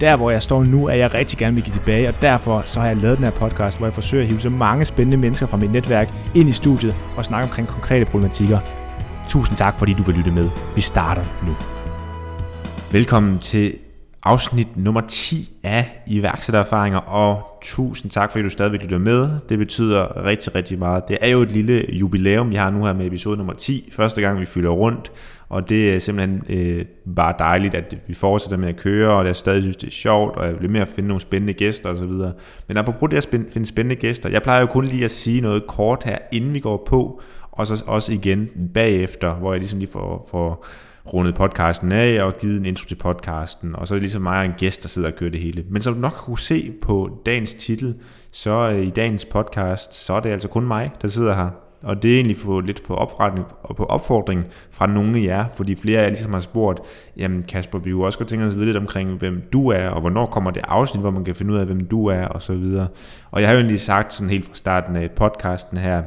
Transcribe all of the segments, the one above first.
Der hvor jeg står nu, er jeg rigtig gerne vil give tilbage, og derfor så har jeg lavet den her podcast, hvor jeg forsøger at hive så mange spændende mennesker fra mit netværk ind i studiet og snakke omkring konkrete problematikker. Tusind tak, fordi du vil lytte med. Vi starter nu. Velkommen til afsnit nummer 10 af iværksættererfaringer, og tusind tak, fordi du stadigvæk lytter med. Det betyder rigtig, rigtig meget. Det er jo et lille jubilæum, vi har nu her med episode nummer 10. Første gang, vi fylder rundt, og det er simpelthen øh, bare dejligt, at vi fortsætter med at køre, og jeg stadig synes, det er sjovt, og jeg bliver med at finde nogle spændende gæster osv. Men apropos det at finde spændende gæster, jeg plejer jo kun lige at sige noget kort her, inden vi går på, og så også igen bagefter, hvor jeg ligesom lige får, får rundet podcasten af og givet en intro til podcasten, og så er det ligesom mig og en gæst, der sidder og kører det hele. Men som du nok kunne se på dagens titel, så øh, i dagens podcast, så er det altså kun mig, der sidder her. Og det er egentlig for lidt på, opretning, og på opfordring fra nogle af jer, fordi flere af jer ligesom har spurgt, jamen Kasper, vi kunne også godt tænke os at vide lidt omkring, hvem du er, og hvornår kommer det afsnit, hvor man kan finde ud af, hvem du er, og så videre. Og jeg har jo egentlig sagt sådan helt fra starten af podcasten her,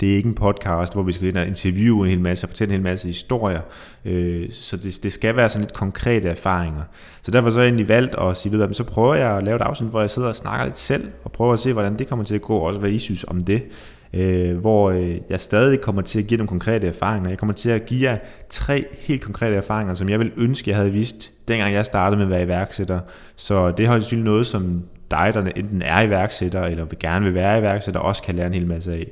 det er ikke en podcast, hvor vi skal ind og interviewe en hel masse og fortælle en hel masse historier. Øh, så det, det skal være sådan lidt konkrete erfaringer. Så derfor så har jeg egentlig valgt at sige, ved så prøver jeg at lave et afsnit, hvor jeg sidder og snakker lidt selv, og prøver at se, hvordan det kommer til at gå, og også hvad I synes om det. Øh, hvor øh, jeg stadig kommer til at give nogle konkrete erfaringer. Jeg kommer til at give jer tre helt konkrete erfaringer, som jeg vil ønske, jeg havde vidst, dengang jeg startede med at være iværksætter. Så det har selvfølgelig noget, som dig, der enten er iværksætter, eller vil gerne vil være iværksætter, også kan lære en hel masse af.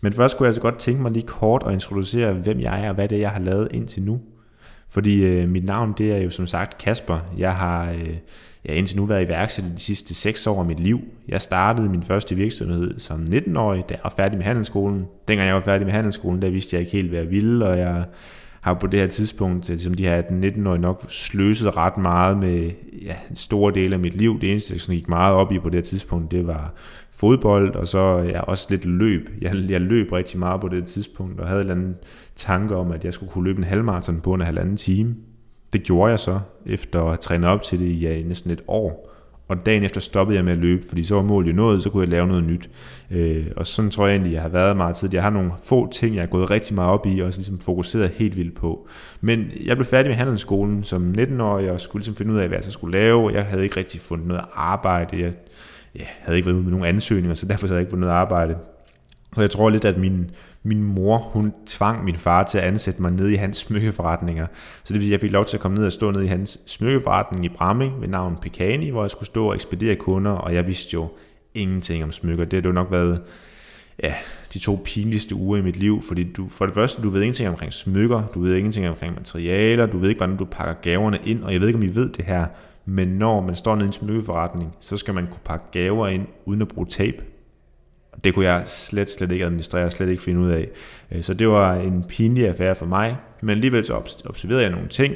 Men først kunne jeg altså godt tænke mig lige kort at introducere, hvem jeg er og hvad det er, jeg har lavet indtil nu. Fordi øh, mit navn, det er jo som sagt Kasper. Jeg har øh, jeg indtil nu været iværksætter de sidste 6 år af mit liv. Jeg startede min første virksomhed som 19-årig, da jeg var færdig med handelsskolen. Dengang jeg var færdig med handelsskolen, der vidste jeg ikke helt, hvad jeg ville, og jeg har på det her tidspunkt, øh, som de her 19-årige nok sløset ret meget med ja, en stor del af mit liv. Det eneste, jeg gik meget op i på det her tidspunkt, det var fodbold, og så ja, også lidt løb. Jeg, jeg løb rigtig meget på det tidspunkt, og havde en eller anden tanke om, at jeg skulle kunne løbe en halvmarathon på en halvanden time. Det gjorde jeg så, efter at træne op til det i ja, næsten et år. Og dagen efter stoppede jeg med at løbe, fordi så var målet jo nået, så kunne jeg lave noget nyt. Øh, og sådan tror jeg egentlig, jeg har været meget tid. Jeg har nogle få ting, jeg har gået rigtig meget op i, og ligesom fokuseret helt vildt på. Men jeg blev færdig med handelsskolen som 19-årig, og skulle ligesom finde ud af, hvad jeg så skulle lave. Jeg havde ikke rigtig fundet noget arbejde. Jeg ja, havde ikke været ude med nogen ansøgninger, så derfor havde jeg ikke fået noget arbejde. Og jeg tror lidt, at min, min mor, hun tvang min far til at ansætte mig ned i hans smykkeforretninger. Så det vil sige, at jeg fik lov til at komme ned og stå ned i hans smykkeforretning i Bramming ved navn Pekani, hvor jeg skulle stå og ekspedere kunder, og jeg vidste jo ingenting om smykker. Det har jo nok været ja, de to pinligste uger i mit liv, fordi du, for det første, du ved ingenting omkring smykker, du ved ingenting omkring materialer, du ved ikke, hvordan du pakker gaverne ind, og jeg ved ikke, om I ved det her, men når man står nede i en smykkeforretning, så skal man kunne pakke gaver ind uden at bruge tape. Det kunne jeg slet, slet ikke administrere, slet ikke finde ud af. Øh, så det var en pinlig affære for mig. Men alligevel så observerede jeg nogle ting.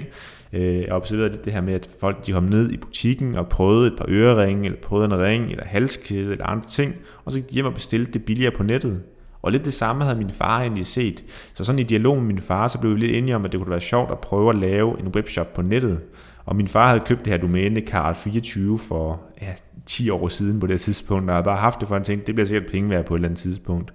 Øh, jeg observerede det her med, at folk de kom ned i butikken og prøvede et par øreringe, eller prøvede en ring, eller halskæde, eller andre ting, og så gik de hjem og bestilte det billigere på nettet. Og lidt det samme havde min far egentlig set. Så sådan i dialog med min far, så blev vi lidt enige om, at det kunne være sjovt at prøve at lave en webshop på nettet. Og min far havde købt det her domæne, Karl 24 for ja, 10 år siden på det tidspunkt, og jeg bare haft det for, at ting, tænkte, det bliver sikkert penge værd på et eller andet tidspunkt.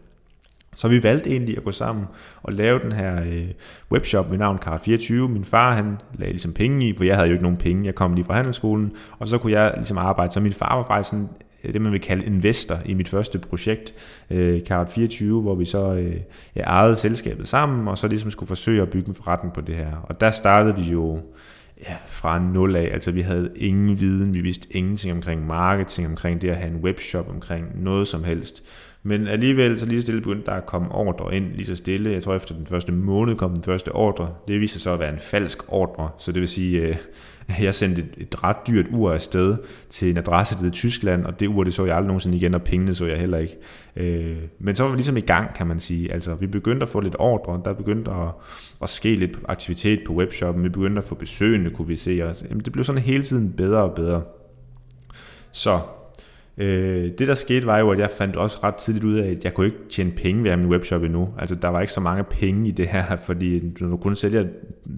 Så vi valgte egentlig at gå sammen og lave den her øh, webshop ved navn Card24. Min far han lagde ligesom penge i, for jeg havde jo ikke nogen penge. Jeg kom lige fra handelsskolen, og så kunne jeg ligesom arbejde. Så min far var faktisk sådan øh, det, man vil kalde investor i mit første projekt, øh, Card24, hvor vi så øh, ja, ejede selskabet sammen, og så ligesom skulle forsøge at bygge en forretning på det her. Og der startede vi jo ja, fra nul af. Altså vi havde ingen viden, vi vidste ingenting omkring marketing, omkring det at have en webshop, omkring noget som helst. Men alligevel så lige så stille begyndte der at komme ordre ind lige så stille. Jeg tror efter den første måned kom den første ordre. Det viser sig at være en falsk ordre, så det vil sige, øh, at jeg sendte et, ret dyrt ur afsted til en adresse, der i Tyskland, og det ur, det så jeg aldrig nogensinde igen, og pengene så jeg heller ikke. Øh, men så var vi ligesom i gang, kan man sige. Altså, vi begyndte at få lidt ordre, der begyndte at, at ske lidt aktivitet på webshoppen, vi begyndte at få besøgende, kunne vi se, og jamen, det blev sådan hele tiden bedre og bedre. Så Øh, det der skete var jo, at jeg fandt også ret tidligt ud af, at jeg kunne ikke tjene penge ved at min webshop endnu. Altså der var ikke så mange penge i det her, fordi når du kun sælger et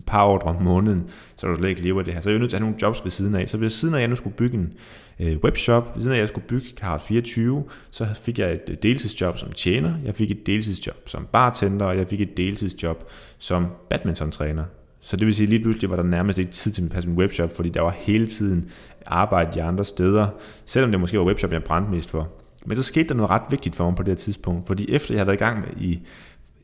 par ordre om måneden, så du slet ikke lever af det her. Så jeg er nødt til at have nogle jobs ved siden af. Så ved siden af, at jeg nu skulle bygge en øh, webshop, ved siden af, at jeg skulle bygge Card 24, så fik jeg et øh, deltidsjob som tjener, jeg fik et deltidsjob som bartender, og jeg fik et deltidsjob som badmintontræner. Så det vil sige, at lige pludselig var der nærmest ikke tid til at passe min webshop, fordi der var hele tiden arbejde de andre steder, selvom det måske var webshop, jeg brændte mest for. Men så skete der noget ret vigtigt for mig på det her tidspunkt, fordi efter jeg havde været i gang med i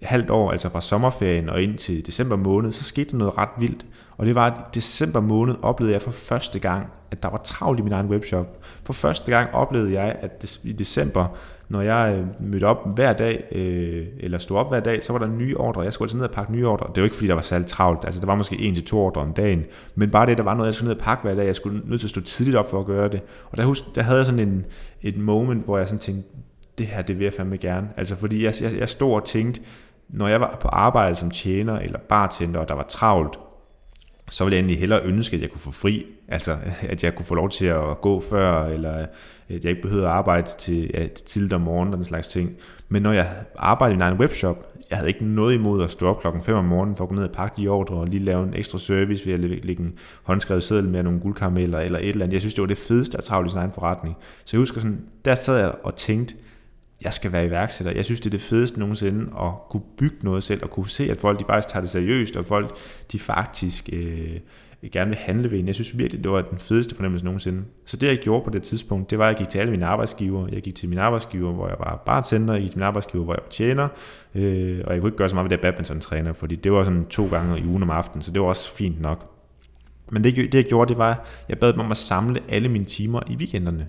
halvt år, altså fra sommerferien og ind til december måned, så skete der noget ret vildt. Og det var, at i december måned oplevede jeg for første gang, at der var travlt i min egen webshop. For første gang oplevede jeg, at i december når jeg øh, mødte op hver dag, øh, eller stod op hver dag, så var der nye ordre. Jeg skulle altså ned og pakke nye ordre. Det var ikke, fordi der var særlig travlt. Altså, der var måske en til to ordre om dagen. Men bare det, der var noget, jeg skulle ned og pakke hver dag. Jeg skulle nødt til at stå tidligt op for at gøre det. Og der, husk, der havde jeg sådan en, et moment, hvor jeg sådan tænkte, det her, det vil jeg fandme gerne. Altså, fordi jeg, jeg, jeg stod og tænkte, når jeg var på arbejde som tjener eller bartender, og der var travlt, så ville jeg egentlig hellere ønske, at jeg kunne få fri, altså at jeg kunne få lov til at gå før, eller at jeg ikke behøvede at arbejde til ja, tidligt om morgenen og den slags ting. Men når jeg arbejdede i en egen webshop, jeg havde ikke noget imod at stå op klokken 5 om morgenen for at gå ned og pakke de ordre og lige lave en ekstra service ved at lægge en håndskrevet seddel med nogle guldkarameller eller et eller andet. Jeg synes, det var det fedeste at travle i sin egen forretning. Så jeg husker sådan, der sad jeg og tænkte, jeg skal være iværksætter. Jeg synes, det er det fedeste nogensinde at kunne bygge noget selv, og kunne se, at folk de faktisk tager det seriøst, og folk de faktisk øh, gerne vil handle ved en. Jeg synes virkelig, det var den fedeste fornemmelse nogensinde. Så det, jeg gjorde på det tidspunkt, det var, at jeg gik til alle mine arbejdsgiver. Jeg gik til min arbejdsgiver, hvor jeg var bartender, jeg gik til min arbejdsgiver, hvor jeg var tjener, øh, og jeg kunne ikke gøre så meget ved det badminton-træner, fordi det var sådan to gange i ugen om aftenen, så det var også fint nok. Men det, det jeg gjorde, det var, at jeg bad dem om at samle alle mine timer i weekenderne.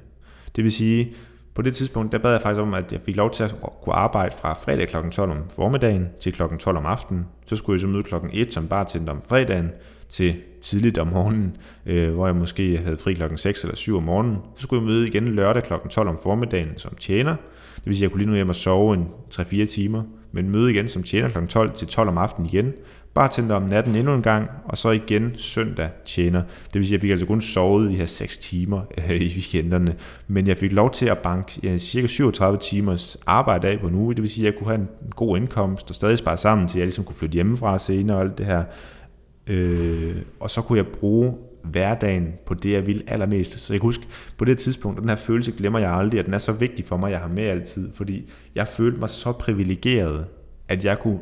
Det vil sige, på det tidspunkt, der bad jeg faktisk om, at jeg fik lov til at kunne arbejde fra fredag kl. 12 om formiddagen til kl. 12 om aftenen. Så skulle jeg så møde kl. 1 som bartender om fredagen til tidligt om morgenen, øh, hvor jeg måske havde fri kl. 6 eller 7 om morgenen. Så skulle jeg møde igen lørdag kl. 12 om formiddagen som tjener. Det vil sige, at jeg kunne lige nu hjem og sove en 3-4 timer, men møde igen som tjener kl. 12 til 12 om aftenen igen, bartender om natten endnu en gang, og så igen søndag tjener. Det vil sige, at jeg fik altså kun sovet de her 6 timer øh, i weekenderne, men jeg fik lov til at banke ja, cirka 37 timers arbejde af på en uge. Det vil sige, at jeg kunne have en god indkomst og stadig spare sammen til, jeg ligesom kunne flytte hjemmefra senere og alt det her. Øh, og så kunne jeg bruge hverdagen på det, jeg vil allermest. Så jeg kan huske, på det tidspunkt, og den her følelse glemmer jeg aldrig, at den er så vigtig for mig, at jeg har med altid, fordi jeg følte mig så privilegeret at jeg kunne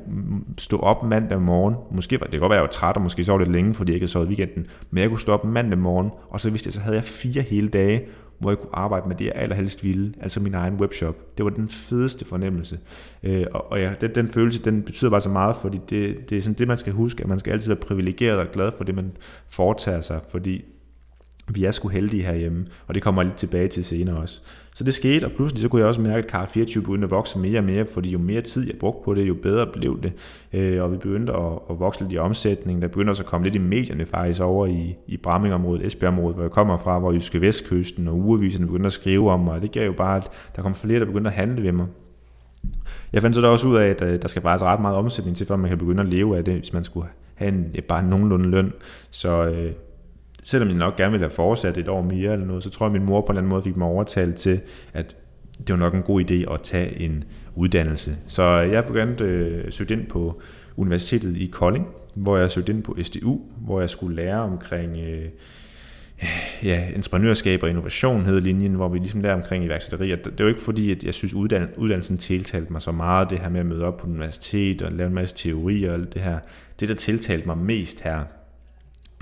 stå op mandag morgen, måske var det godt være, at jeg var træt, og måske sov lidt længe, fordi jeg ikke havde sovet i weekenden, men jeg kunne stå op mandag morgen, og så vidste jeg, så havde jeg fire hele dage, hvor jeg kunne arbejde med det, jeg allerhelst ville, altså min egen webshop. Det var den fedeste fornemmelse. Øh, og, og ja, den, den følelse, den betyder bare så meget, fordi det, det er sådan det, man skal huske, at man skal altid være privilegeret og glad for det, man foretager sig, fordi vi er sgu heldige herhjemme, og det kommer jeg lidt tilbage til senere også. Så det skete, og pludselig så kunne jeg også mærke, at Karl 24 begyndte at vokse mere og mere, fordi jo mere tid jeg brugte på det, jo bedre blev det. Øh, og vi begyndte at, at vokse lidt i omsætningen. Der begyndte også at komme lidt i medierne faktisk over i, i Brammingområdet, Esbjergområdet, hvor jeg kommer fra, hvor Jyske Vestkysten og ugeviserne begyndte at skrive om mig. Og det gav jo bare, at der kom flere, der begyndte at handle ved mig. Jeg fandt så da også ud af, at øh, der skal faktisk ret meget omsætning til, før man kan begynde at leve af det, hvis man skulle have en, bare nogenlunde løn. Så øh, selvom jeg nok gerne ville have fortsat et år mere eller noget, så tror jeg, at min mor på en eller anden måde fik mig overtalt til, at det var nok en god idé at tage en uddannelse. Så jeg begyndte øh, søge ind på Universitetet i Kolding, hvor jeg søgte ind på SDU, hvor jeg skulle lære omkring øh, ja, entreprenørskab og innovation hed linjen, hvor vi ligesom lærer omkring iværksætteri. Det var ikke fordi, at jeg synes, uddannelsen tiltalte mig så meget, det her med at møde op på universitet og lave en masse teorier og alt det her. Det, der tiltalte mig mest her,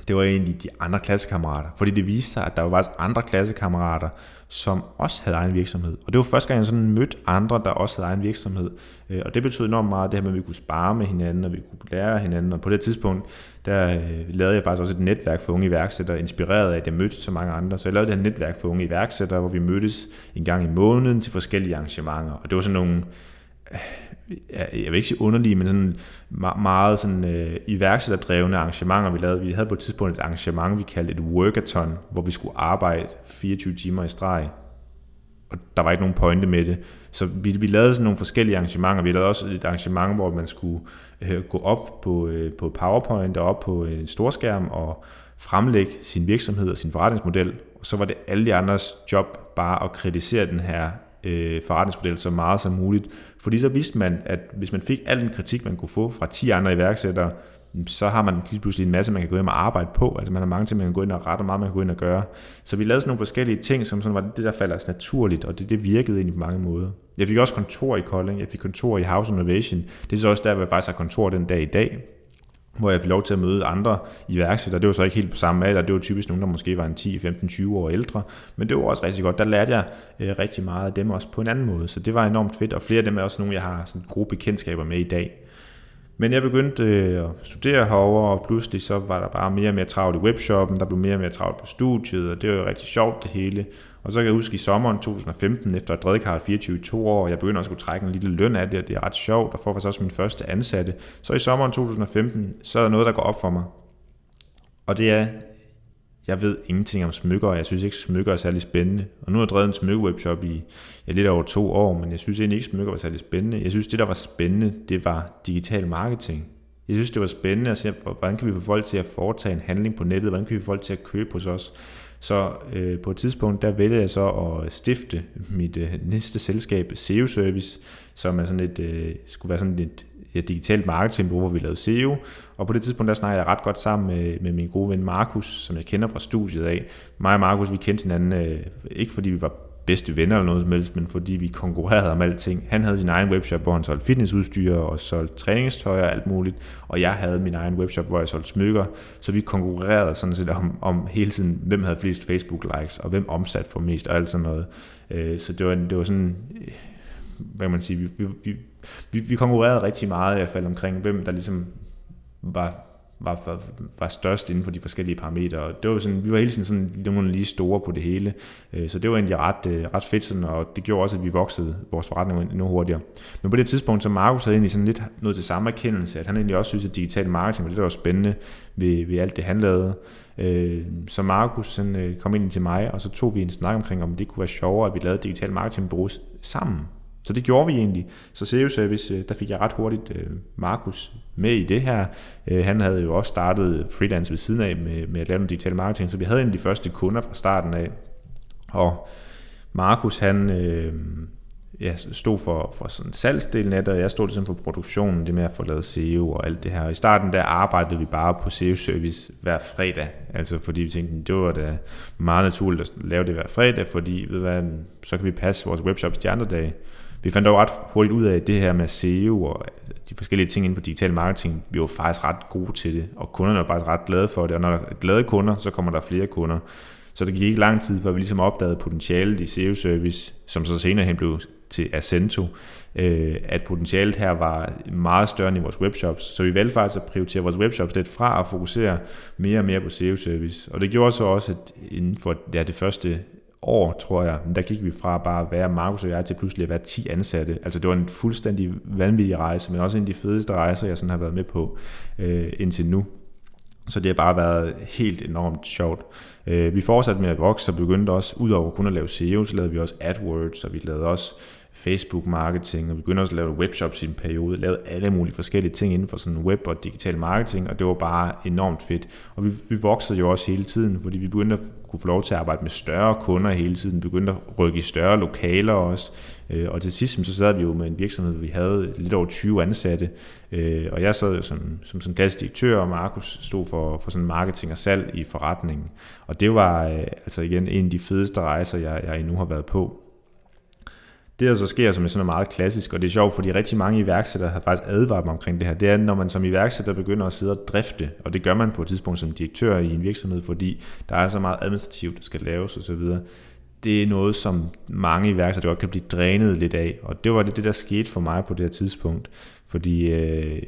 det var egentlig de andre klassekammerater. Fordi det viste sig, at der var faktisk andre klassekammerater, som også havde egen virksomhed. Og det var første gang, jeg sådan mødte andre, der også havde egen virksomhed. Øh, og det betød enormt meget, det her med, at vi kunne spare med hinanden, og vi kunne lære hinanden. Og på det tidspunkt, der øh, lavede jeg faktisk også et netværk for unge iværksættere, inspireret af, at jeg mødte så mange andre. Så jeg lavede det her netværk for unge iværksættere, hvor vi mødtes en gang i måneden til forskellige arrangementer. Og det var sådan nogle jeg vil ikke sige underlige, men sådan meget sådan, øh, iværksætterdrevne arrangementer, vi lavede. Vi havde på et tidspunkt et arrangement, vi kaldte et workathon, hvor vi skulle arbejde 24 timer i streg. Og der var ikke nogen pointe med det. Så vi, vi lavede sådan nogle forskellige arrangementer. Vi lavede også et arrangement, hvor man skulle øh, gå op på, øh, på PowerPoint og op på en storskærm og fremlægge sin virksomhed og sin forretningsmodel. Og så var det alle de andres job bare at kritisere den her øh, forretningsmodel så meget som muligt. Fordi så vidste man, at hvis man fik al den kritik, man kunne få fra 10 andre iværksættere, mm, så har man lige pludselig en masse, man kan gå ind og arbejde på. Altså man har mange ting, man kan gå ind og rette, og meget, man kan gå ind og gøre. Så vi lavede sådan nogle forskellige ting, som sådan var det, der falder os naturligt, og det, det virkede egentlig på mange måder. Jeg fik også kontor i Kolding, jeg fik kontor i House Innovation. Det er så også der, hvor jeg faktisk har kontor den dag i dag hvor jeg fik lov til at møde andre iværksættere. Det var så ikke helt på samme alder, det var typisk nogen, der måske var en 10, 15, 20 år ældre, men det var også rigtig godt. Der lærte jeg øh, rigtig meget af dem også på en anden måde, så det var enormt fedt, og flere af dem er også nogle, jeg har sådan gode bekendtskaber med i dag. Men jeg begyndte øh, at studere herover og pludselig så var der bare mere og mere travlt i webshoppen, der blev mere og mere travlt på studiet, og det var jo rigtig sjovt det hele. Og så kan jeg huske i sommeren 2015, efter at drevet 24 i to år, jeg begynder at skulle trække en lille løn af det, og det er ret sjovt, og får faktisk også min første ansatte. Så i sommeren 2015, så er der noget, der går op for mig. Og det er, jeg ved ingenting om smykker, og jeg synes ikke, smykker er særlig spændende. Og nu har jeg drevet en smykkewebshop i ja, lidt over to år, men jeg synes egentlig ikke, smykker var særlig spændende. Jeg synes, det der var spændende, det var digital marketing. Jeg synes, det var spændende at se, hvordan kan vi få folk til at foretage en handling på nettet, hvordan kan vi få folk til at købe hos os. Så øh, på et tidspunkt, der vælger jeg så at stifte mit øh, næste selskab, SEO Service, som er sådan et, øh, skulle være sådan et ja, digitalt marketingbureau, hvor vi lavede SEO. Og på det tidspunkt, der snakker jeg ret godt sammen med, med min gode ven Markus, som jeg kender fra studiet af. Mig og Markus, vi kendte hinanden, øh, ikke fordi vi var bedste venner eller noget som helst, men fordi vi konkurrerede om alting. Han havde sin egen webshop, hvor han solgte fitnessudstyr og solgte træningstøj og alt muligt, og jeg havde min egen webshop, hvor jeg solgte smykker, så vi konkurrerede sådan set om, om hele tiden, hvem havde flest Facebook-likes, og hvem omsat for mest, og alt sådan noget. Øh, så det var, det var sådan, øh, hvad man sige, vi, vi, vi, vi konkurrerede rigtig meget i hvert fald omkring, hvem der ligesom var var, var, var størst inden for de forskellige parametre. Det var sådan, vi var hele tiden sådan nogle lige store på det hele, øh, så det var egentlig ret, øh, ret fedt, sådan, og det gjorde også, at vi voksede vores forretning endnu hurtigere. Men på det tidspunkt, så Markus havde egentlig sådan lidt noget til samme erkendelse, at han egentlig også synes, at digital marketing var det, der var spændende ved, ved alt det, han lavede. Øh, så Markus kom ind til mig, og så tog vi en snak omkring, om det kunne være sjovere, at vi lavede digital marketing sammen. Så det gjorde vi egentlig. Så SEO Service, øh, der fik jeg ret hurtigt øh, Markus med i det her. Øh, han havde jo også startet freelance ved siden af med, med at lave noget digital marketing, så vi havde en af de første kunder fra starten af. Og Markus, han øh, ja, stod for, for sådan salgsdelen af det, og jeg stod ligesom for produktionen, det med at få lavet SEO og alt det her. Og I starten der arbejdede vi bare på SEO-service hver fredag, altså fordi vi tænkte, det var da meget naturligt at lave det hver fredag, fordi ved hvad, så kan vi passe vores webshops de andre dage. Vi fandt dog ret hurtigt ud af, at det her med SEO og de forskellige ting inden for digital marketing, vi var faktisk ret gode til det, og kunderne var faktisk ret glade for det, og når der er glade kunder, så kommer der flere kunder. Så det gik ikke lang tid, før vi ligesom opdagede potentialet i SEO-service, som så senere hen blev til Ascento, øh, at potentialet her var meget større end i vores webshops. Så vi valgte faktisk at prioritere vores webshops lidt fra at fokusere mere og mere på SEO-service. Og det gjorde så også, at inden for ja, det første år, tror jeg, der gik vi fra bare at være Markus og jeg til pludselig at være 10 ansatte. Altså det var en fuldstændig vanvittig rejse, men også en af de fedeste rejser, jeg sådan har været med på øh, indtil nu. Så det har bare været helt enormt sjovt. Øh, vi fortsatte med at vokse og begyndte også, udover kun at lave SEO, så lavede vi også AdWords, og vi lavede også Facebook marketing, og begyndte også at lave webshops i en periode, lavede alle mulige forskellige ting inden for sådan web og digital marketing, og det var bare enormt fedt. Og vi, vi voksede jo også hele tiden, fordi vi begyndte at kunne få lov til at arbejde med større kunder hele tiden, begyndte at rykke i større lokaler også, øh, og til sidst så sad vi jo med en virksomhed, hvor vi havde lidt over 20 ansatte, øh, og jeg sad jo som, som sådan klassisk direktør, og Markus stod for, for sådan marketing og salg i forretningen. Og det var øh, altså igen en af de fedeste rejser, jeg, jeg endnu har været på. Det, der så sker, som er sådan meget klassisk, og det er sjovt, fordi rigtig mange iværksættere har faktisk advaret mig omkring det her, det er, når man som iværksætter begynder at sidde og drifte, og det gør man på et tidspunkt som direktør i en virksomhed, fordi der er så meget administrativt, der skal laves osv., det er noget, som mange iværksættere godt kan blive drænet lidt af, og det var det, det der skete for mig på det her tidspunkt, fordi øh,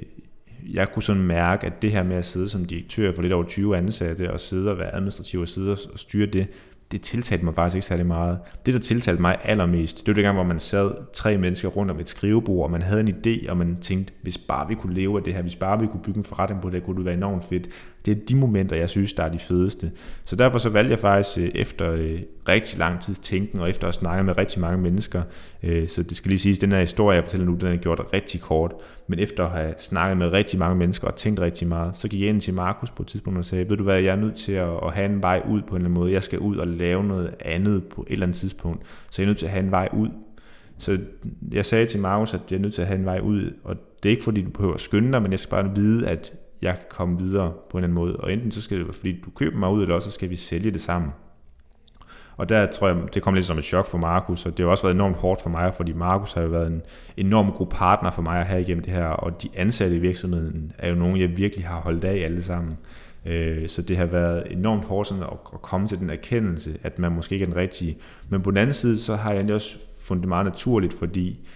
jeg kunne sådan mærke, at det her med at sidde som direktør for lidt over 20 ansatte, og sidde og være administrativ og sidde og styre det, det tiltalte mig faktisk ikke særlig meget. Det, der tiltalte mig allermest, det var det gang, hvor man sad tre mennesker rundt om et skrivebord, og man havde en idé, og man tænkte, hvis bare vi kunne leve af det her, hvis bare vi kunne bygge en forretning på det, kunne det være enormt fedt. Det er de momenter, jeg synes, der er de fedeste. Så derfor så valgte jeg faktisk øh, efter øh, rigtig lang tids tænken, og efter at snakke med rigtig mange mennesker, øh, så det skal lige siges, den her historie, jeg fortæller nu, den er gjort rigtig kort, men efter at have snakket med rigtig mange mennesker og tænkt rigtig meget, så gik jeg ind til Markus på et tidspunkt og sagde, ved du hvad, jeg er nødt til at, at have en vej ud på en eller anden måde. Jeg skal ud og lave noget andet på et eller andet tidspunkt, så jeg er nødt til at have en vej ud. Så jeg sagde til Markus, at jeg er nødt til at have en vej ud, og det er ikke fordi, du behøver at skynde dig, men jeg skal bare vide, at jeg kan komme videre på en eller anden måde. Og enten så skal det være, fordi du køber mig ud, eller også så skal vi sælge det sammen. Og der tror jeg, det kom lidt som et chok for Markus, og det har også været enormt hårdt for mig, fordi Markus har jo været en enorm god partner for mig at have igennem det her, og de ansatte i virksomheden er jo nogen, jeg virkelig har holdt af alle sammen. Øh, så det har været enormt hårdt sådan at komme til den erkendelse, at man måske ikke er den rigtige. Men på den anden side, så har jeg også fundet det meget naturligt, fordi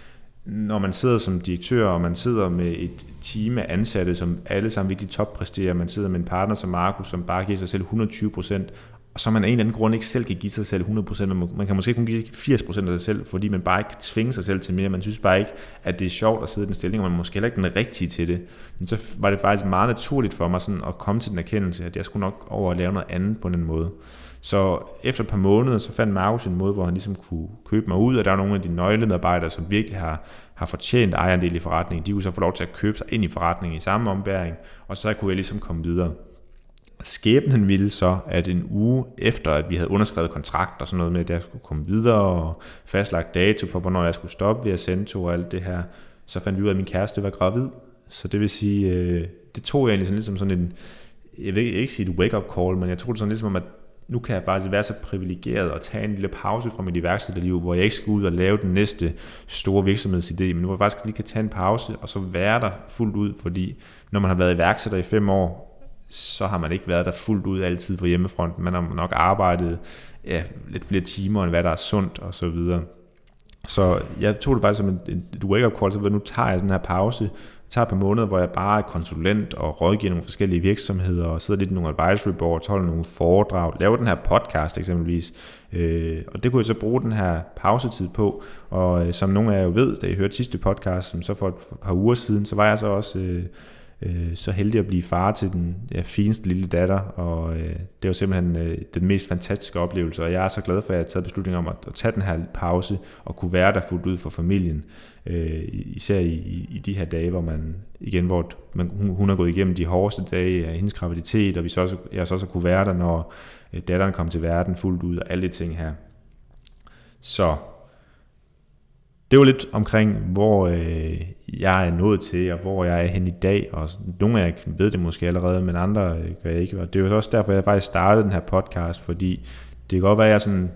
når man sidder som direktør, og man sidder med et team af ansatte, som alle sammen virkelig toppræsterer, man sidder med en partner som Markus, som bare giver sig selv 120 procent, så man af en eller anden grund ikke selv kan give sig selv 100%, men man kan måske kun give 80% af sig selv, fordi man bare ikke kan tvinge sig selv til mere. Man synes bare ikke, at det er sjovt at sidde i den stilling, og man måske heller ikke den rigtige til det. Men så var det faktisk meget naturligt for mig sådan at komme til den erkendelse, at jeg skulle nok over at lave noget andet på den måde. Så efter et par måneder, så fandt Marcus en måde, hvor han ligesom kunne købe mig ud, og der var nogle af de nøglemedarbejdere, som virkelig har, har fortjent ejendel i forretningen. De kunne så få lov til at købe sig ind i forretningen i samme ombæring, og så kunne jeg ligesom komme videre. Skæbnen ville så, at en uge efter, at vi havde underskrevet kontrakt og sådan noget med, at jeg skulle komme videre og fastlagt dato for, hvornår jeg skulle stoppe ved at sende to og alt det her, så fandt vi ud af, at min kæreste var gravid. Så det vil sige, øh, det tog jeg egentlig sådan som sådan en, jeg vil ikke sige et wake-up call, men jeg tog det sådan om at nu kan jeg faktisk være så privilegeret at tage en lille pause fra mit iværksætterliv, hvor jeg ikke skal ud og lave den næste store virksomhedsidé, men nu hvor jeg faktisk lige kan tage en pause, og så være der fuldt ud, fordi når man har været iværksætter i fem år, så har man ikke været der fuldt ud altid på hjemmefronten. Man har nok arbejdet ja, lidt flere timer, end hvad der er sundt og så videre. Så jeg tog det faktisk som et, et wake-up call, så nu tager jeg den her pause, tager et par måneder, hvor jeg bare er konsulent og rådgiver nogle forskellige virksomheder, og sidder lidt i nogle advisory boards, holder nogle foredrag, laver den her podcast eksempelvis. Øh, og det kunne jeg så bruge den her pausetid på, og øh, som nogle af jer jo ved, da I hørte sidste podcast, som så for et, for et par uger siden, så var jeg så også... Øh, øh, så heldig at blive far til den ja, fineste lille datter, og øh, det var simpelthen øh, den mest fantastiske oplevelse, og jeg er så glad for, at jeg har taget beslutningen om at, at tage den her pause og kunne være der fuldt ud for familien, øh, især i, i, i de her dage, hvor man igen, hvor man, hun, hun har gået igennem de hårdeste dage af hendes graviditet, og vi så også, jeg så også kunne være der, når øh, datteren kom til verden fuldt ud, og alle de ting her. Så det var lidt omkring, hvor øh, jeg er nået til, og hvor jeg er hen i dag, og nogle af jer ved det måske allerede, men andre øh, gør jeg ikke. Og det er jo også derfor, jeg faktisk startede den her podcast, fordi det kan godt være, at jeg sådan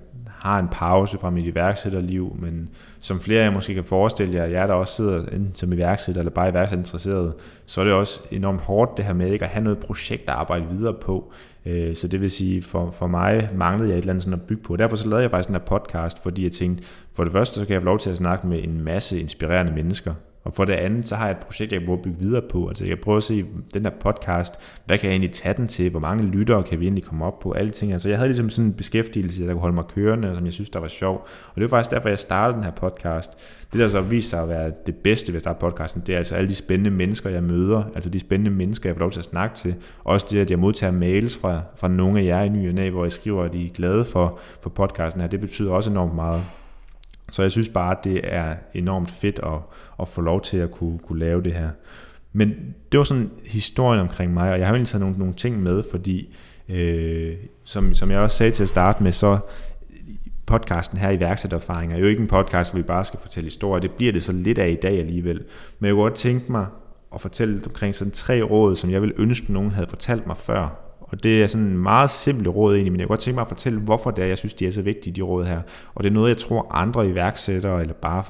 har en pause fra mit iværksætterliv, men som flere af jer måske kan forestille jer, jeg der også sidder enten som iværksætter eller bare iværksætterinteresseret, så er det også enormt hårdt det her med ikke at have noget projekt at arbejde videre på. Øh, så det vil sige, for, for mig manglede jeg et eller andet sådan at bygge på. Derfor så lavede jeg faktisk den her podcast, fordi jeg tænkte, for det første så kan jeg få lov til at snakke med en masse inspirerende mennesker, og for det andet, så har jeg et projekt, jeg kan bygge videre på. Altså jeg prøver at se den der podcast, hvad kan jeg egentlig tage den til, hvor mange lyttere kan vi egentlig komme op på, alle ting. Altså jeg havde ligesom sådan en beskæftigelse, der kunne holde mig kørende, som jeg synes, der var sjov. Og det var faktisk derfor, jeg startede den her podcast. Det, der så viste sig at være det bedste ved at starte podcasten, det er altså alle de spændende mennesker, jeg møder, altså de spændende mennesker, jeg får lov til at snakke til. Også det, at jeg modtager mails fra, fra nogle af jer i ny og hvor jeg skriver, at I er glade for, for podcasten her. Det betyder også enormt meget. Så jeg synes bare, at det er enormt fedt at, at få lov til at kunne, kunne lave det her. Men det var sådan historien omkring mig, og jeg har egentlig taget nogle, nogle ting med, fordi øh, som, som jeg også sagde til at starte med, så podcasten her i værksættererfaring er jo ikke en podcast, hvor vi bare skal fortælle historier. Det bliver det så lidt af i dag alligevel. Men jeg kunne godt tænke mig at fortælle omkring sådan tre råd, som jeg ville ønske, nogen havde fortalt mig før, og det er sådan en meget simpel råd egentlig, men jeg kan godt tænke mig at fortælle, hvorfor det er, jeg synes, de er så vigtige, de råd her. Og det er noget, jeg tror andre iværksættere, eller bare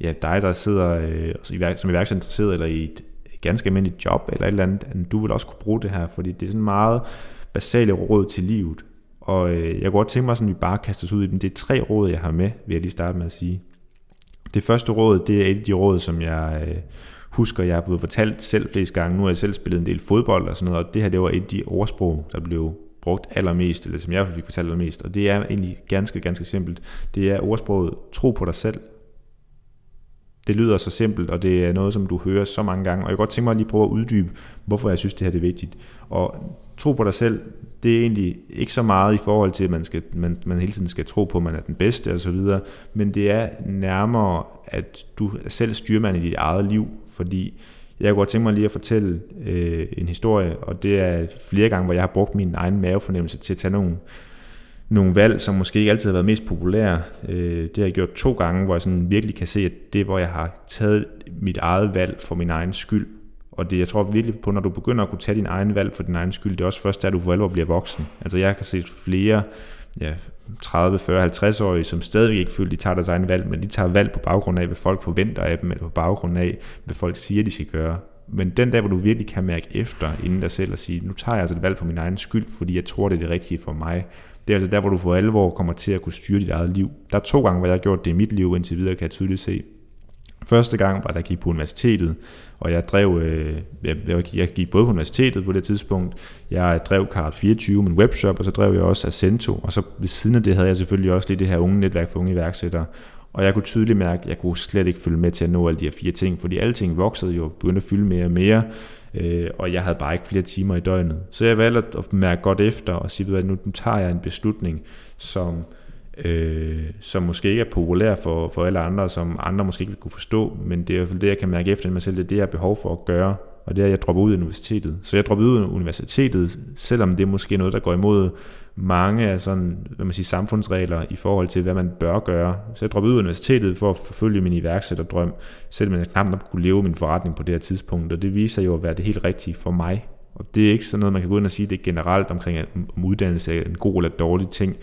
ja, dig, der sidder øh, som iværksætter interesseret, eller i et ganske almindeligt job, eller et eller andet, du vil også kunne bruge det her, fordi det er sådan meget basale råd til livet. Og øh, jeg kunne godt tænke mig, at vi bare kaster os ud i dem. Det er tre råd, jeg har med, vil jeg lige starte med at sige. Det første råd, det er et af de råd, som jeg øh, husker, jeg blevet fortalt selv flest gange. Nu har jeg selv spillet en del fodbold og sådan noget, og det her det var et af de ordsprog, der blev brugt allermest, eller som jeg fik fortalt allermest, og det er egentlig ganske, ganske simpelt. Det er ordsproget, tro på dig selv. Det lyder så simpelt, og det er noget, som du hører så mange gange, og jeg kan godt tænke mig at lige prøve at uddybe, hvorfor jeg synes, det her det er vigtigt. Og tro på dig selv, det er egentlig ikke så meget i forhold til, at man, skal, man, man hele tiden skal tro på, at man er den bedste osv., men det er nærmere, at du er selv styrmand i dit eget liv, fordi jeg kunne godt tænke mig lige at fortælle øh, en historie, og det er flere gange, hvor jeg har brugt min egen mavefornemmelse til at tage nogle nogle valg, som måske ikke altid har været mest populære. Øh, det har jeg gjort to gange, hvor jeg sådan virkelig kan se, at det hvor jeg har taget mit eget valg for min egen skyld. Og det jeg tror virkelig på, når du begynder at kunne tage din egen valg for din egen skyld, det er også først, da du for alvor bliver voksen. Altså jeg kan se flere ja, 30, 40, 50 årige, som stadig ikke føler, de tager deres egen valg, men de tager valg på baggrund af, hvad folk forventer af dem, eller på baggrund af, hvad folk siger, de skal gøre. Men den dag, hvor du virkelig kan mærke efter inden dig selv og sige, nu tager jeg altså et valg for min egen skyld, fordi jeg tror, det er det rigtige for mig. Det er altså der, hvor du for alvor kommer til at kunne styre dit eget liv. Der er to gange, hvor jeg har gjort det i mit liv, indtil videre kan jeg tydeligt se. Første gang var, da jeg gik på universitetet, og jeg drev, øh, jeg, jeg gik både på universitetet på det tidspunkt, jeg drev Card 24, min webshop, og så drev jeg også Ascento, og så ved siden af det havde jeg selvfølgelig også lidt det her unge netværk for unge iværksættere, og jeg kunne tydeligt mærke, at jeg kunne slet ikke følge med til at nå alle de her fire ting, fordi alle ting voksede jo, begyndte at fylde mere og mere, øh, og jeg havde bare ikke flere timer i døgnet. Så jeg valgte at mærke godt efter og sige, at nu, nu tager jeg en beslutning, som, øh, som måske ikke er populær for, for alle andre, som andre måske ikke vil kunne forstå, men det er i hvert fald det, jeg kan mærke efter mig selv, det er det, jeg har behov for at gøre, og det er, at jeg dropper ud af universitetet. Så jeg dropper ud af universitetet, selvom det er måske noget, der går imod mange af sådan, hvad man siger, samfundsregler i forhold til, hvad man bør gøre. Så jeg droppede ud af universitetet for at forfølge min iværksætterdrøm, selvom jeg knap nok kunne leve min forretning på det her tidspunkt, og det viser jo at være det helt rigtige for mig. Og det er ikke sådan noget, man kan gå ind og sige, det er generelt omkring, om uddannelse er en god eller dårlig ting.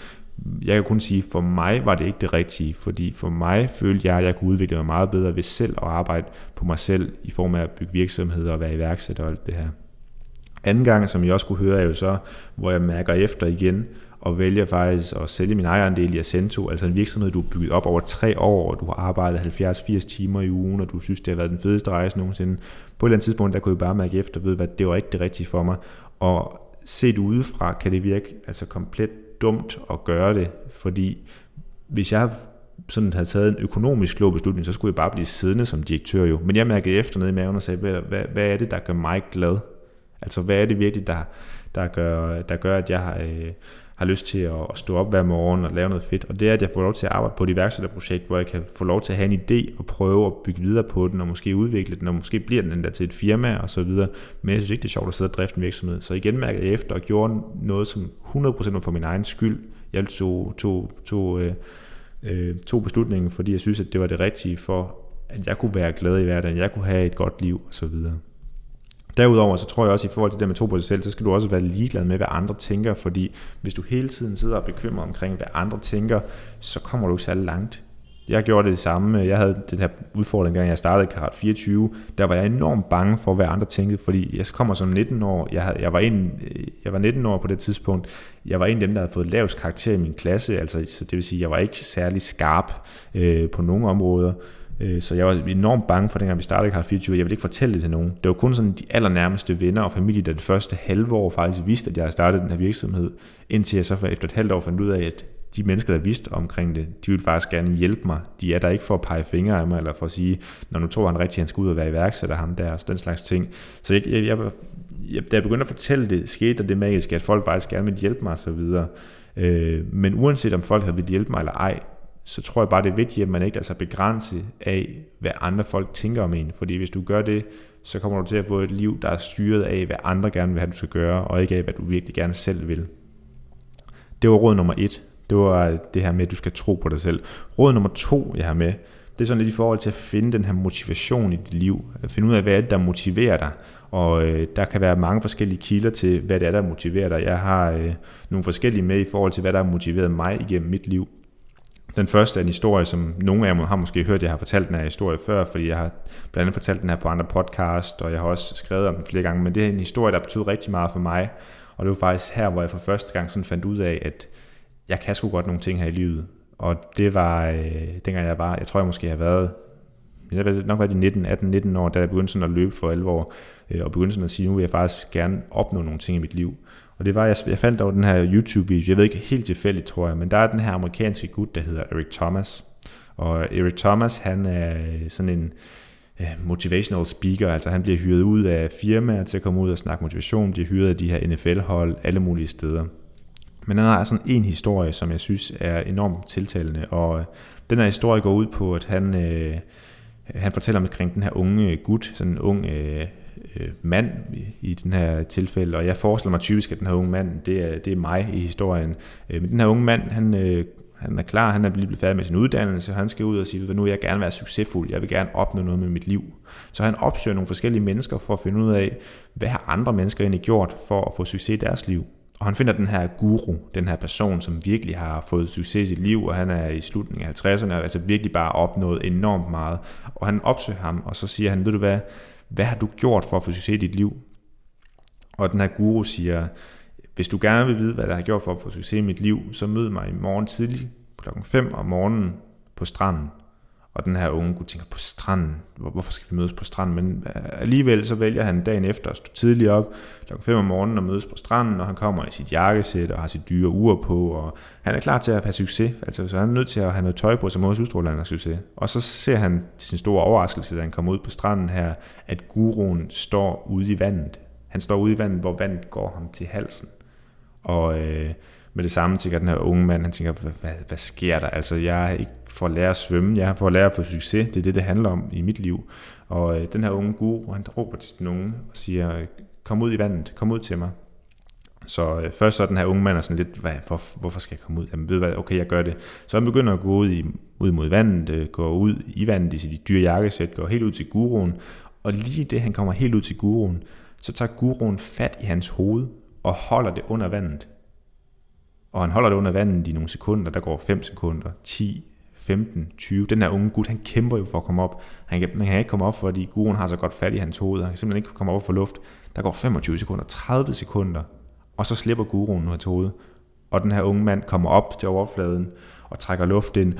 Jeg kan kun sige, for mig var det ikke det rigtige, fordi for mig følte jeg, at jeg kunne udvikle mig meget bedre ved selv at arbejde på mig selv i form af at bygge virksomheder og være iværksætter og alt det her. Anden gang, som jeg også kunne høre, er jo så, hvor jeg mærker efter igen, og vælger faktisk at sælge min ejerandel i Ascento, altså en virksomhed, du har bygget op over tre år, og du har arbejdet 70-80 timer i ugen, og du synes, det har været den fedeste rejse nogensinde. På et eller andet tidspunkt, der kunne jeg bare mærke efter, ved hvad, det var ikke det rigtige for mig. Og set udefra kan det virke altså komplet dumt at gøre det, fordi hvis jeg sådan havde taget en økonomisk klog beslutning, så skulle jeg bare blive siddende som direktør jo. Men jeg mærkede efter nede i maven og sagde, hvad, hvad, hvad er det, der gør mig glad? Altså, hvad er det virkelig, der, der, gør, der gør, at jeg har, øh, har lyst til at, at stå op hver morgen og lave noget fedt? Og det er, at jeg får lov til at arbejde på et iværksætterprojekt, hvor jeg kan få lov til at have en idé og prøve at bygge videre på den, og måske udvikle den, og måske bliver den endda til et firma og så videre. Men jeg synes ikke, det er sjovt at sidde og drifte en virksomhed. Så igen mærkede jeg efter og gjorde noget, som 100% var for min egen skyld. Jeg tog, tog, tog, øh, øh, tog beslutningen, fordi jeg synes, at det var det rigtige for, at jeg kunne være glad i hverdagen, jeg kunne have et godt liv og så videre. Derudover så tror jeg også, i forhold til det med tro på sig selv, så skal du også være ligeglad med, hvad andre tænker, fordi hvis du hele tiden sidder og bekymrer omkring, hvad andre tænker, så kommer du ikke særlig langt. Jeg gjorde det samme. Jeg havde den her udfordring, da jeg startede Karat 24. Der var jeg enormt bange for, hvad andre tænkte, fordi jeg kommer som 19 år. Jeg, havde, jeg, var en, jeg var 19 år på det tidspunkt. Jeg var en af dem, der havde fået lavest karakter i min klasse. Altså, så det vil sige, jeg var ikke særlig skarp øh, på nogle områder. Øh, så jeg var enormt bange for, dengang vi startede Karl 24, jeg ville ikke fortælle det til nogen. Det var kun sådan de allernærmeste venner og familie, der det første halve år faktisk vidste, at jeg havde startet den her virksomhed, indtil jeg så efter et halvt år fandt ud af, at de mennesker, der vidste omkring det, de ville faktisk gerne hjælpe mig. De er der ikke for at pege fingre af mig, eller for at sige, når nu tror han rigtigt, han skal ud og være iværksætter ham der, og den slags ting. Så jeg, jeg, jeg, jeg, da jeg begyndte at fortælle det, skete der det magiske, at folk faktisk gerne ville hjælpe mig og så videre. Øh, men uanset om folk havde ville hjælpe mig eller ej, så tror jeg bare, det er vigtigt, at man ikke er så begrænset af, hvad andre folk tænker om en. Fordi hvis du gør det, så kommer du til at få et liv, der er styret af, hvad andre gerne vil have, du skal gøre, og ikke af, hvad du virkelig gerne selv vil. Det var råd nummer et. Det var det her med, at du skal tro på dig selv. Råd nummer to, jeg har med, det er sådan lidt i forhold til at finde den her motivation i dit liv. At finde ud af, hvad er det der motiverer dig. Og øh, der kan være mange forskellige kilder til, hvad det er, der motiverer dig. Jeg har øh, nogle forskellige med i forhold til, hvad der har motiveret mig igennem mit liv. Den første er en historie, som nogle af jer har måske hørt, jeg har fortalt den her historie før, fordi jeg har blandt andet fortalt den her på andre podcast, og jeg har også skrevet om den flere gange, men det er en historie, der betyder rigtig meget for mig, og det var faktisk her, hvor jeg for første gang sådan fandt ud af, at jeg kan sgu godt nogle ting her i livet. Og det var, øh, dengang jeg var, jeg tror jeg måske har været, jeg har nok været i 19, 18, 19 år, da jeg begyndte sådan at løbe for alvor, øh, og begyndte sådan at sige, nu vil jeg faktisk gerne opnå nogle ting i mit liv. Og det var, jeg, jeg fandt over den her YouTube-video, jeg ved ikke helt tilfældigt, tror jeg, men der er den her amerikanske gut, der hedder Eric Thomas. Og Eric Thomas, han er sådan en øh, motivational speaker, altså han bliver hyret ud af firmaer til at komme ud og snakke motivation, bliver hyret af de her NFL-hold, alle mulige steder. Men han har sådan en historie, som jeg synes er enormt tiltalende, og øh, den her historie går ud på, at han, øh, Han fortæller omkring den her unge gut, sådan en ung øh, øh, mand i, i den her tilfælde, og jeg forestiller mig typisk, at den her unge mand, det er, det er mig i historien. Øh, men den her unge mand, han, øh, han er klar, han er lige blevet færdig med sin uddannelse, og han skal ud og sige, nu vil jeg gerne være succesfuld, jeg vil gerne opnå noget med mit liv. Så han opsøger nogle forskellige mennesker for at finde ud af, hvad har andre mennesker egentlig gjort for at få succes i deres liv. Og han finder den her guru, den her person, som virkelig har fået succes i sit liv, og han er i slutningen af 50'erne, altså virkelig bare opnået enormt meget. Og han opsøger ham, og så siger han, ved du hvad, hvad har du gjort for at få succes i dit liv? Og den her guru siger, hvis du gerne vil vide, hvad der har gjort for at få succes i mit liv, så mød mig i morgen tidlig klokken 5 om morgenen på stranden. Og den her unge gut tænker, på stranden, hvorfor skal vi mødes på stranden? Men øh, alligevel så vælger han dagen efter at stå tidligt op kl. 5 om morgenen og mødes på stranden, og han kommer i sit jakkesæt og har sit dyre ur på, og han er klar til at have succes. Altså, så han er nødt til at have noget tøj på, som også udstråler, han har succes. Og så ser han til sin store overraskelse, da han kommer ud på stranden her, at guruen står ude i vandet. Han står ude i vandet, hvor vandet går ham til halsen. Og øh, med det samme tænker den her unge mand, han tænker, hvad, hvad, sker der? Altså, jeg er ikke for at lære at svømme, jeg er for at lære at få succes, det er det, det handler om i mit liv. Og øh, den her unge guru, han råber til den unge og siger, øh, kom ud i vandet, kom ud til mig. Så øh, først så er den her unge mand er sådan lidt, hvad, hvor, hvorfor skal jeg komme ud? Jamen ved hvad, okay, jeg gør det. Så han begynder at gå ud, i, ud mod vandet, øh, går ud i vandet i sit dyre jakkesæt, går helt ud til guruen, og lige det, han kommer helt ud til guruen, så tager guruen fat i hans hoved og holder det under vandet og han holder det under vandet i nogle sekunder, der går 5 sekunder, 10, 15, 20. Den her unge gut, han kæmper jo for at komme op. Han kan, man kan ikke komme op, fordi guruen har så godt fat i hans hoved. Han kan simpelthen ikke komme op for luft. Der går 25 sekunder, 30 sekunder, og så slipper guruen nu hans hoved. Og den her unge mand kommer op til overfladen og trækker luft ind.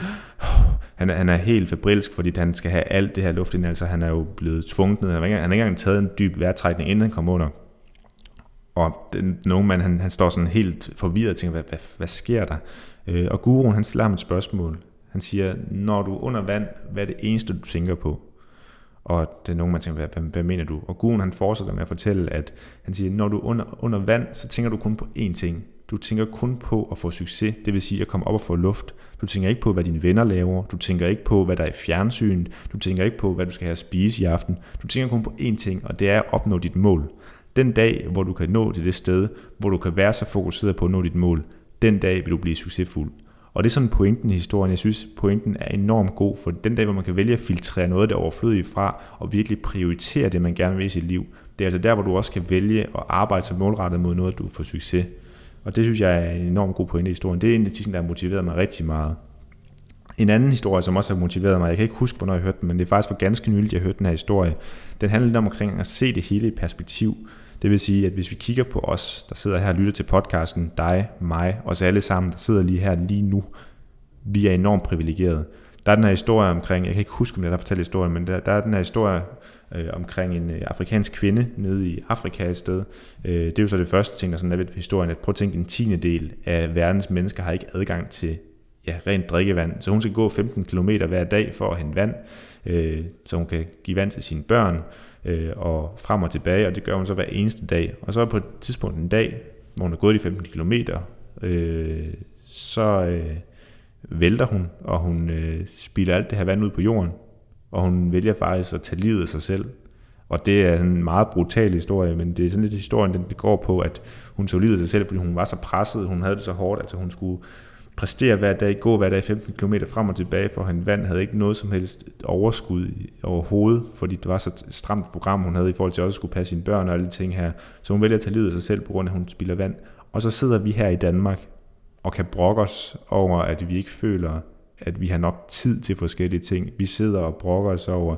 Han er, han er helt febrilsk, fordi han skal have alt det her luft ind. Altså han er jo blevet tvunget ned. Han har ikke, han har ikke engang taget en dyb vejrtrækning, inden han kom under. Og den unge mand, han, han står sådan helt forvirret og tænker, hvad, hvad, hvad sker der? Øh, og guruen, han stiller ham et spørgsmål. Han siger, når du er under vand, hvad er det eneste, du tænker på? Og det er nogen, man tænker, hvad, hvad, hvad mener du? Og guruen, han fortsætter med at fortælle, at han siger, når du er under, under vand, så tænker du kun på én ting. Du tænker kun på at få succes, det vil sige at komme op og få luft. Du tænker ikke på, hvad dine venner laver. Du tænker ikke på, hvad der er i fjernsynet. Du tænker ikke på, hvad du skal have at spise i aften. Du tænker kun på én ting, og det er at opnå dit mål. Den dag, hvor du kan nå til det sted, hvor du kan være så fokuseret på at nå dit mål, den dag vil du blive succesfuld. Og det er sådan pointen i historien. Jeg synes, pointen er enormt god, for den dag, hvor man kan vælge at filtrere noget af det overflødige fra, og virkelig prioritere det, man gerne vil i sit liv, det er altså der, hvor du også kan vælge at arbejde så målrettet mod noget, du får succes. Og det synes jeg er en enormt god pointe i historien. Det er en af de ting, der har motiveret mig rigtig meget. En anden historie, som også har motiveret mig, jeg kan ikke huske, hvornår jeg hørte den, men det er faktisk for ganske nyligt, jeg hørte den her historie. Den handler lidt om omkring at se det hele i perspektiv. Det vil sige, at hvis vi kigger på os, der sidder her og lytter til podcasten, dig, mig, os alle sammen, der sidder lige her lige nu, vi er enormt privilegerede. Der er den her historie omkring, jeg kan ikke huske, om jeg har fortalt historien, men der, der er den her historie øh, omkring en øh, afrikansk kvinde nede i Afrika et sted. Øh, det er jo så det første ting, der sådan er ved historien, at prøv at tænke, en tiende del af verdens mennesker har ikke adgang til ja, rent drikkevand. Så hun skal gå 15 km hver dag for at hente vand, øh, så hun kan give vand til sine børn øh, og frem og tilbage, og det gør hun så hver eneste dag. Og så på et tidspunkt en dag, hvor hun er gået de 15 km, øh, så øh, vælter hun, og hun øh, spilder alt det her vand ud på jorden, og hun vælger faktisk at tage livet af sig selv. Og det er en meget brutal historie, men det er sådan lidt historien, den går på, at hun tog livet af sig selv, fordi hun var så presset, hun havde det så hårdt, altså hun skulle præstere hver dag, gå hver dag 15 km frem og tilbage for han vand, havde ikke noget som helst overskud overhovedet, fordi det var så stramt program, hun havde i forhold til også skulle passe sine børn og alle de ting her. Så hun vælger at tage livet af sig selv, på grund af, at hun spilder vand. Og så sidder vi her i Danmark og kan brokke os over, at vi ikke føler, at vi har nok tid til forskellige ting. Vi sidder og brokker os over,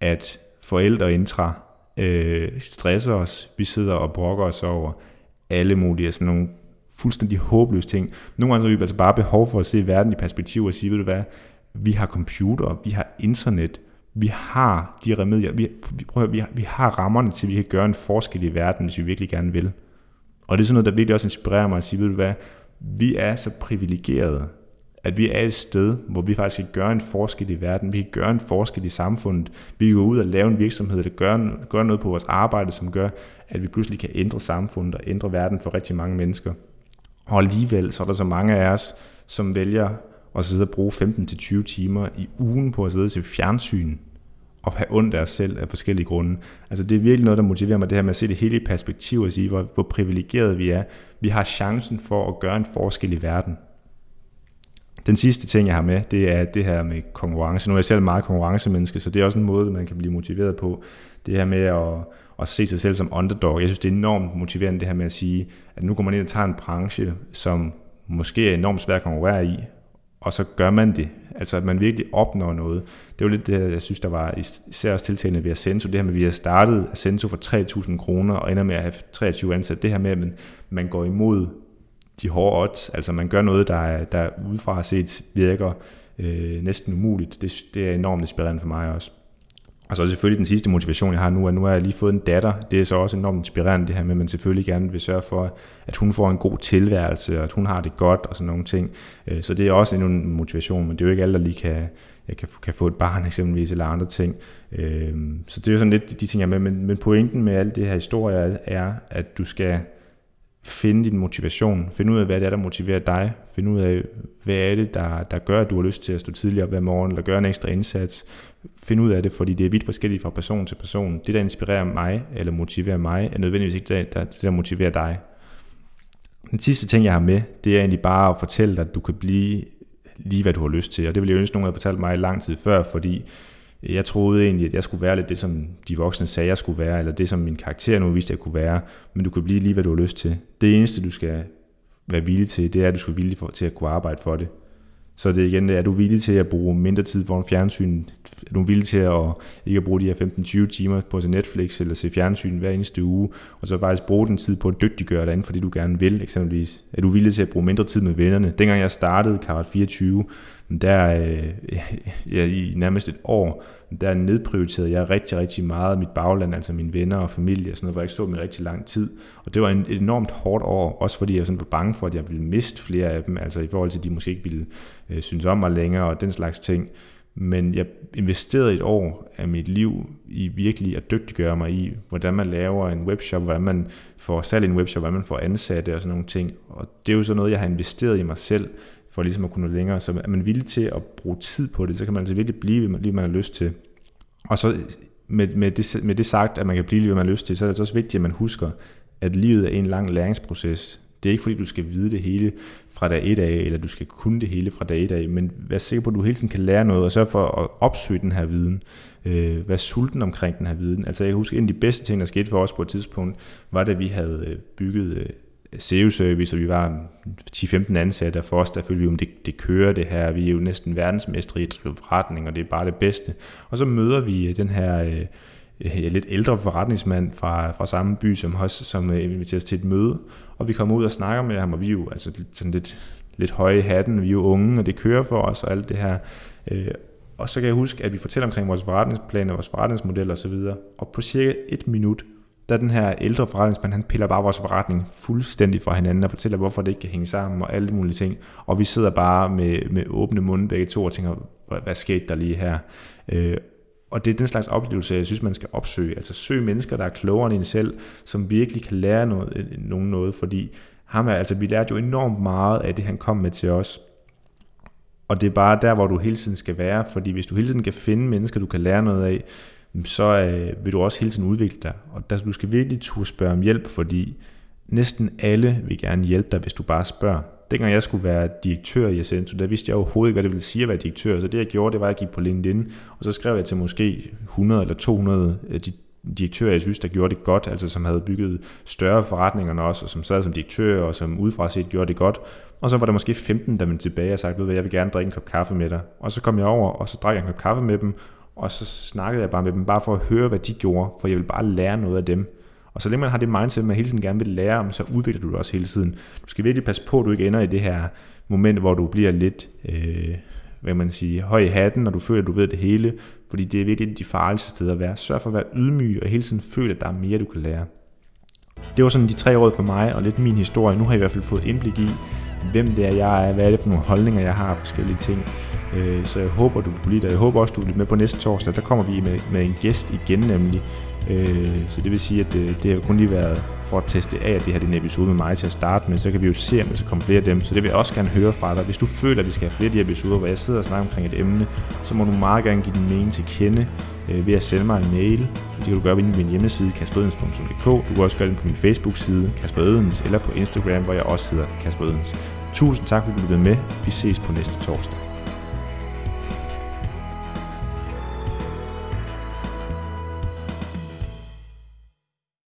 at forældre intra øh, stresser os. Vi sidder og brokker os over alle mulige sådan nogle fuldstændig håbløs ting. Nogle gange har vi altså bare behov for at se verden i perspektiv og sige, ved du hvad, vi har computer, vi har internet, vi har de remedier, vi, vi, prøver, vi, har, vi har rammerne til, at vi kan gøre en forskel i verden, hvis vi virkelig gerne vil. Og det er sådan noget, der virkelig også inspirerer mig at sige, ved du hvad, vi er så privilegerede, at vi er et sted, hvor vi faktisk kan gøre en forskel i verden, vi kan gøre en forskel i samfundet, vi kan gå ud og lave en virksomhed, der gør, gør noget på vores arbejde, som gør, at vi pludselig kan ændre samfundet og ændre verden for rigtig mange mennesker. Og alligevel så er der så mange af os, som vælger at sidde og bruge 15-20 timer i ugen på at sidde til fjernsyn og have ondt af os selv af forskellige grunde. Altså det er virkelig noget, der motiverer mig, det her med at se det hele i perspektiv og sige, hvor, hvor privilegeret vi er. Vi har chancen for at gøre en forskel i verden. Den sidste ting, jeg har med, det er det her med konkurrence. Nu er jeg selv meget konkurrencemenneske, så det er også en måde, man kan blive motiveret på. Det her med at, at se sig selv som underdog. Jeg synes, det er enormt motiverende det her med at sige, at nu går man ind og tager en branche, som måske er enormt svær at konkurrere i, og så gør man det. Altså at man virkelig opnår noget. Det er lidt det, jeg synes, der var især også tiltagende ved Ascenso. Det her med, at vi har startet Ascenso for 3.000 kroner og ender med at have 23 ansat. Det her med, at man, man går imod de hårde odds. Altså man gør noget, der, der udefra set virker øh, næsten umuligt. Det, det er enormt inspirerende for mig også. Og så selvfølgelig den sidste motivation, jeg har nu, at nu har jeg lige fået en datter. Det er så også enormt inspirerende det her med, at man selvfølgelig gerne vil sørge for, at hun får en god tilværelse, og at hun har det godt og sådan nogle ting. Øh, så det er også en motivation, men det er jo ikke alle, der lige kan, jeg kan, kan få et barn eksempelvis, eller andre ting. Øh, så det er jo sådan lidt de ting, jeg er med. Men, men pointen med alt det her historie er, at du skal finde din motivation, finde ud af, hvad det er, der motiverer dig, finde ud af, hvad er det, der, der gør, at du har lyst til at stå tidligere op hver morgen, eller gøre en ekstra indsats, finde ud af det, fordi det er vidt forskelligt fra person til person. Det, der inspirerer mig, eller motiverer mig, er nødvendigvis ikke det, der, det, der motiverer dig. Den sidste ting, jeg har med, det er egentlig bare at fortælle dig, at du kan blive lige, hvad du har lyst til, og det vil jeg ønske, nogen havde fortalt mig lang tid før, fordi jeg troede egentlig, at jeg skulle være lidt det, som de voksne sagde, jeg skulle være, eller det, som min karakter nu viste, jeg kunne være, men du kan blive lige, hvad du har lyst til. Det eneste, du skal være villig til, det er, at du skal være villig for, til at kunne arbejde for det. Så det er igen, er du villig til at bruge mindre tid foran fjernsyn? Er du villig til at ikke at bruge de her 15-20 timer på at se Netflix eller se fjernsyn hver eneste uge, og så faktisk bruge den tid på at dygtiggøre dig det du gerne vil eksempelvis? Er du villig til at bruge mindre tid med vennerne? Dengang jeg startede Karat 24, der øh, ja, i nærmest et år, der nedprioriterede jeg rigtig, rigtig meget mit bagland, altså mine venner og familie og sådan noget, hvor jeg ikke så dem i rigtig lang tid. Og det var en, et enormt hårdt år, også fordi jeg sådan var bange for, at jeg ville miste flere af dem, altså i forhold til, at de måske ikke ville øh, synes om mig længere og den slags ting. Men jeg investerede et år af mit liv i virkelig at dygtiggøre mig i, hvordan man laver en webshop, hvordan man får salg i en webshop, hvordan man får ansatte og sådan nogle ting. Og det er jo så noget, jeg har investeret i mig selv, for ligesom at kunne nå længere. Så er man villig til at bruge tid på det, så kan man altså virkelig blive, hvad man har lyst til. Og så med, med, det, med det sagt, at man kan blive, hvad man har lyst til, så er det altså også vigtigt, at man husker, at livet er en lang læringsproces. Det er ikke fordi, du skal vide det hele fra dag et af, eller du skal kunne det hele fra dag et af, men vær sikker på, at du hele tiden kan lære noget, og sørg for at opsøge den her viden. Øh, vær sulten omkring den her viden. Altså jeg husker, en af de bedste ting, der skete for os på et tidspunkt, var da vi havde øh, bygget øh, SEO-service, og vi var 10-15 ansatte, og for os der følte vi, om det, det kører det her, vi er jo næsten verdensmestre i at drive forretning, og det er bare det bedste. Og så møder vi øh, den her øh, øh, lidt ældre forretningsmand fra, fra samme by som os, som inviteres inviterer os til et møde, og vi kommer ud og snakker med ham, og vi er jo altså sådan lidt, lidt høje i hatten, vi er jo unge, og det kører for os, og alt det her. Øh, og så kan jeg huske, at vi fortæller omkring vores forretningsplaner, vores forretningsmodel osv., og på cirka et minut, der den her ældre forretningsmand, han piller bare vores forretning fuldstændig fra hinanden og fortæller, hvorfor det ikke kan hænge sammen og alle mulige ting. Og vi sidder bare med, med åbne munde begge to og tænker, hvad, skete der lige her? Øh, og det er den slags oplevelse, jeg synes, man skal opsøge. Altså søg mennesker, der er klogere end en selv, som virkelig kan lære noget, øh, nogen noget, fordi ham er, altså, vi lærte jo enormt meget af det, han kom med til os. Og det er bare der, hvor du hele tiden skal være, fordi hvis du hele tiden kan finde mennesker, du kan lære noget af, så øh, vil du også hele tiden udvikle dig. Og der, du skal virkelig turde spørge om hjælp, fordi næsten alle vil gerne hjælpe dig, hvis du bare spørger. Dengang jeg skulle være direktør i Ascento, der vidste jeg overhovedet ikke, hvad det ville sige at være direktør. Så det jeg gjorde, det var, at jeg gik på LinkedIn, og så skrev jeg til måske 100 eller 200 af de direktører, jeg synes, der gjorde det godt, altså som havde bygget større forretninger også, og som sad som direktør, og som udefra set gjorde det godt. Og så var der måske 15, der vendte tilbage og sagde, ved du hvad, jeg vil gerne drikke en kop kaffe med dig. Og så kom jeg over, og så drak jeg en kop kaffe med dem, og så snakkede jeg bare med dem, bare for at høre, hvad de gjorde, for jeg vil bare lære noget af dem. Og så længe man har det mindset, at man hele tiden gerne vil lære, om, så udvikler du det også hele tiden. Du skal virkelig passe på, at du ikke ender i det her moment, hvor du bliver lidt, øh, hvad man siger, høj i hatten, og du føler, at du ved det hele, fordi det er virkelig de farligste steder at være. Sørg for at være ydmyg, og hele tiden føle, at der er mere, du kan lære. Det var sådan de tre råd for mig, og lidt min historie. Nu har jeg i hvert fald fået indblik i, hvem det er, jeg er, hvad er det for nogle holdninger, jeg har af forskellige ting. Øh, så jeg håber, du vil kunne lide det. Jeg håber også, du vil med på næste torsdag. Der kommer vi med, med en gæst igen nemlig. Øh, så det vil sige, at det, øh, det har kun lige været for at teste af, at det her er en episode med mig til at starte med. Så kan vi jo se, om der skal komme flere af dem. Så det vil jeg også gerne høre fra dig. Hvis du føler, at vi skal have flere af de episoder, hvor jeg sidder og snakker omkring et emne, så må du meget gerne give din mening til kende øh, ved at sende mig en mail. Det kan du gøre inde på min hjemmeside, kasperedens.dk. Du kan også gøre det på min Facebook-side, Kasper Edens, eller på Instagram, hvor jeg også hedder Kasper Edens. Tusind tak, fordi du blev med. Vi ses på næste torsdag.